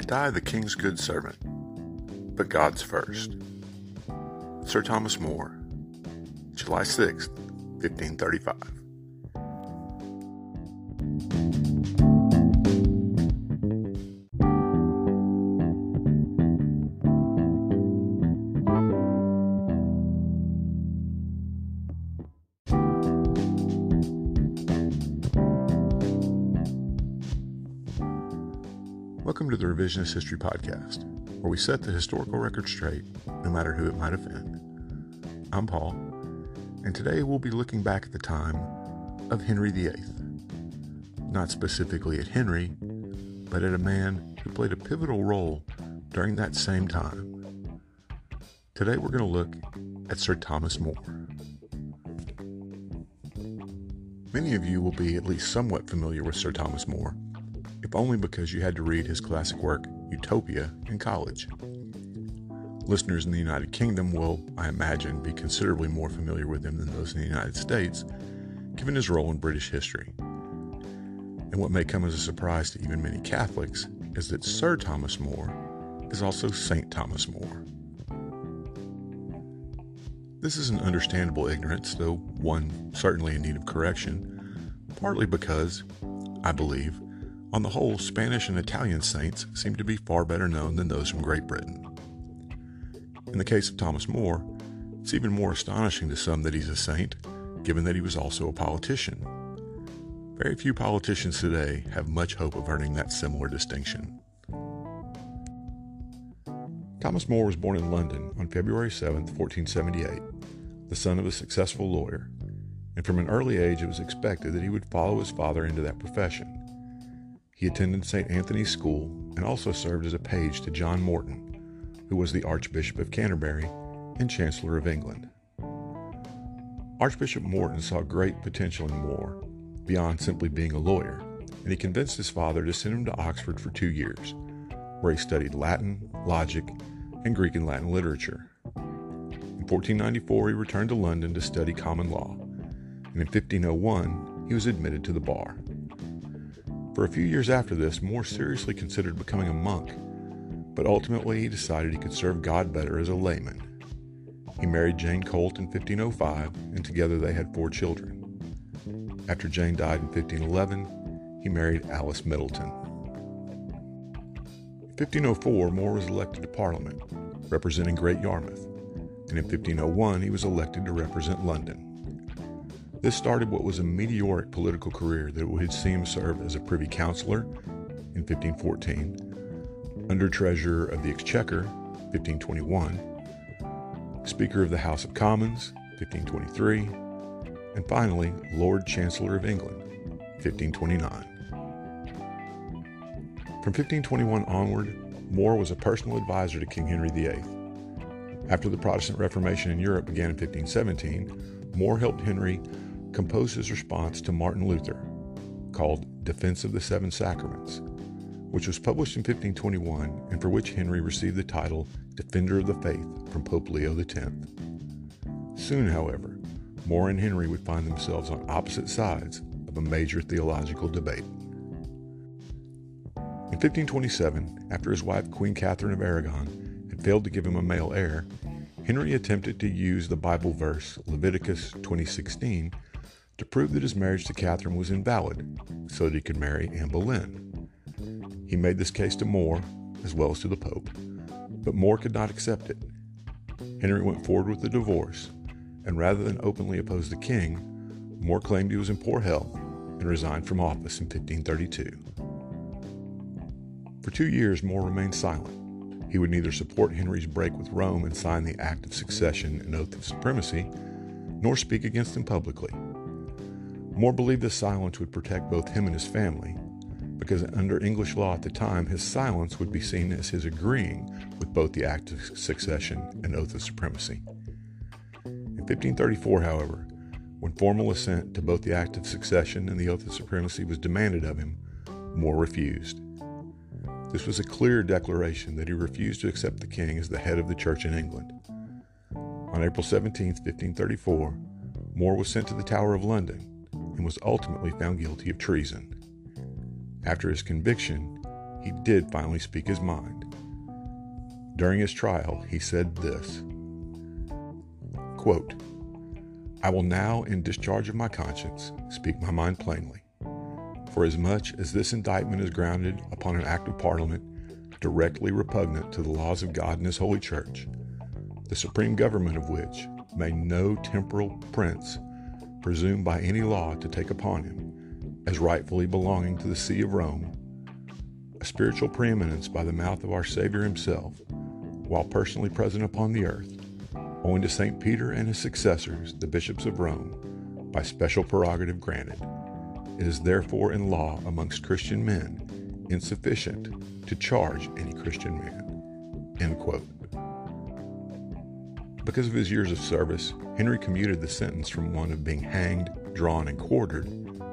I die the king's good servant, but God's first. Sir Thomas More, July 6th, 1535. To the Revisionist History Podcast, where we set the historical record straight, no matter who it might offend. I'm Paul, and today we'll be looking back at the time of Henry VIII. Not specifically at Henry, but at a man who played a pivotal role during that same time. Today we're going to look at Sir Thomas More. Many of you will be at least somewhat familiar with Sir Thomas More if only because you had to read his classic work, Utopia, in college. Listeners in the United Kingdom will, I imagine, be considerably more familiar with him than those in the United States, given his role in British history. And what may come as a surprise to even many Catholics is that Sir Thomas More is also St. Thomas More. This is an understandable ignorance, though one certainly in need of correction, partly because, I believe, on the whole, Spanish and Italian saints seem to be far better known than those from Great Britain. In the case of Thomas More, it's even more astonishing to some that he's a saint, given that he was also a politician. Very few politicians today have much hope of earning that similar distinction. Thomas More was born in London on February 7, 1478, the son of a successful lawyer, and from an early age it was expected that he would follow his father into that profession. He attended St. Anthony's School and also served as a page to John Morton, who was the Archbishop of Canterbury and Chancellor of England. Archbishop Morton saw great potential in More, beyond simply being a lawyer, and he convinced his father to send him to Oxford for two years, where he studied Latin, logic, and Greek and Latin literature. In 1494, he returned to London to study common law, and in 1501, he was admitted to the bar. For a few years after this, More seriously considered becoming a monk, but ultimately he decided he could serve God better as a layman. He married Jane Colt in 1505, and together they had four children. After Jane died in 1511, he married Alice Middleton. In 1504, More was elected to Parliament, representing Great Yarmouth, and in 1501 he was elected to represent London. This started what was a meteoric political career that would see him serve as a Privy Councillor in 1514, Under Treasurer of the Exchequer 1521, Speaker of the House of Commons 1523, and finally Lord Chancellor of England 1529. From 1521 onward, More was a personal advisor to King Henry VIII. After the Protestant Reformation in Europe began in 1517, More helped Henry composed his response to Martin Luther, called Defense of the Seven Sacraments, which was published in 1521 and for which Henry received the title Defender of the Faith from Pope Leo X. Soon, however, More and Henry would find themselves on opposite sides of a major theological debate. In 1527, after his wife Queen Catherine of Aragon had failed to give him a male heir, Henry attempted to use the Bible verse Leviticus 20:16 to prove that his marriage to Catherine was invalid so that he could marry Anne Boleyn. He made this case to More, as well as to the Pope, but More could not accept it. Henry went forward with the divorce, and rather than openly oppose the king, More claimed he was in poor health and resigned from office in 1532. For two years, More remained silent. He would neither support Henry's break with Rome and sign the Act of Succession and Oath of Supremacy, nor speak against him publicly. More believed this silence would protect both him and his family, because under English law at the time, his silence would be seen as his agreeing with both the Act of Succession and Oath of Supremacy. In 1534, however, when formal assent to both the Act of Succession and the Oath of Supremacy was demanded of him, More refused. This was a clear declaration that he refused to accept the king as the head of the church in England. On April 17, 1534, More was sent to the Tower of London and was ultimately found guilty of treason. After his conviction, he did finally speak his mind. During his trial, he said this quote, I will now, in discharge of my conscience, speak my mind plainly. For as much as this indictment is grounded upon an act of Parliament directly repugnant to the laws of God and His holy church, the supreme government of which may no temporal prince presume by any law to take upon him, as rightfully belonging to the See of Rome, a spiritual preeminence by the mouth of our Savior himself, while personally present upon the earth, owing to St. Peter and his successors, the bishops of Rome, by special prerogative granted. It is therefore in law amongst Christian men insufficient to charge any Christian man. End quote. Because of his years of service, Henry commuted the sentence from one of being hanged, drawn, and quartered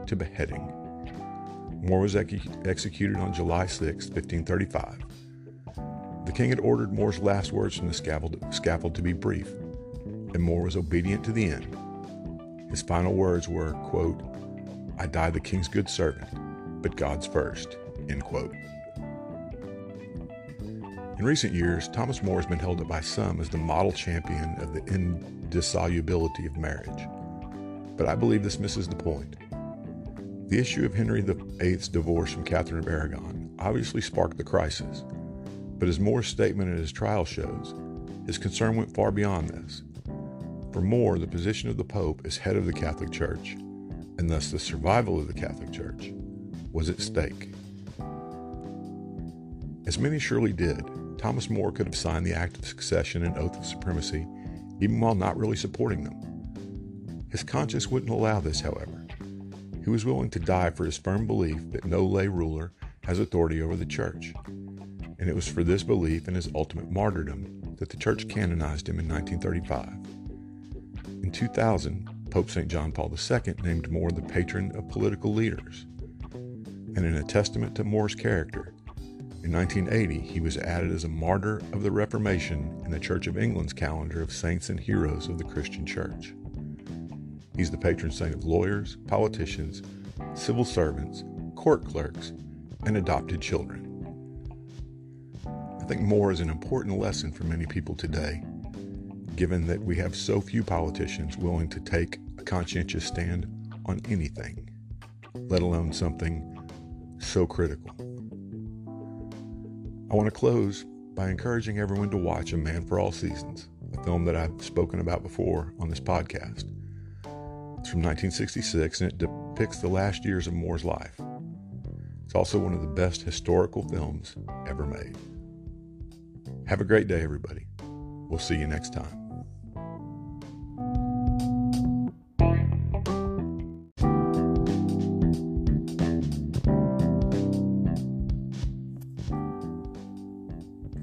to beheading. More was ex- executed on July 6, 1535. The king had ordered More's last words from the scaffold, scaffold to be brief, and More was obedient to the end. His final words were, quote, I die the king's good servant, but God's first, end quote. In recent years, Thomas More has been held up by some as the model champion of the indissolubility of marriage. But I believe this misses the point. The issue of Henry VIII's divorce from Catherine of Aragon obviously sparked the crisis, but as More's statement at his trial shows, his concern went far beyond this. For More, the position of the Pope as head of the Catholic Church, and thus the survival of the Catholic Church, was at stake. As many surely did, Thomas More could have signed the Act of Succession and Oath of Supremacy, even while not really supporting them. His conscience wouldn't allow this, however. He was willing to die for his firm belief that no lay ruler has authority over the church. And it was for this belief and his ultimate martyrdom that the church canonized him in 1935. In 2000, Pope St. John Paul II named More the patron of political leaders. And in a testament to More's character, in 1980, he was added as a martyr of the Reformation in the Church of England's calendar of saints and heroes of the Christian Church. He's the patron saint of lawyers, politicians, civil servants, court clerks, and adopted children. I think More is an important lesson for many people today, given that we have so few politicians willing to take a conscientious stand on anything, let alone something so critical. I want to close by encouraging everyone to watch A Man for All Seasons, a film that I've spoken about before on this podcast. It's from 1966 and it depicts the last years of More's life. It's also one of the best historical films ever made. Have a great day, everybody. We'll see you next time.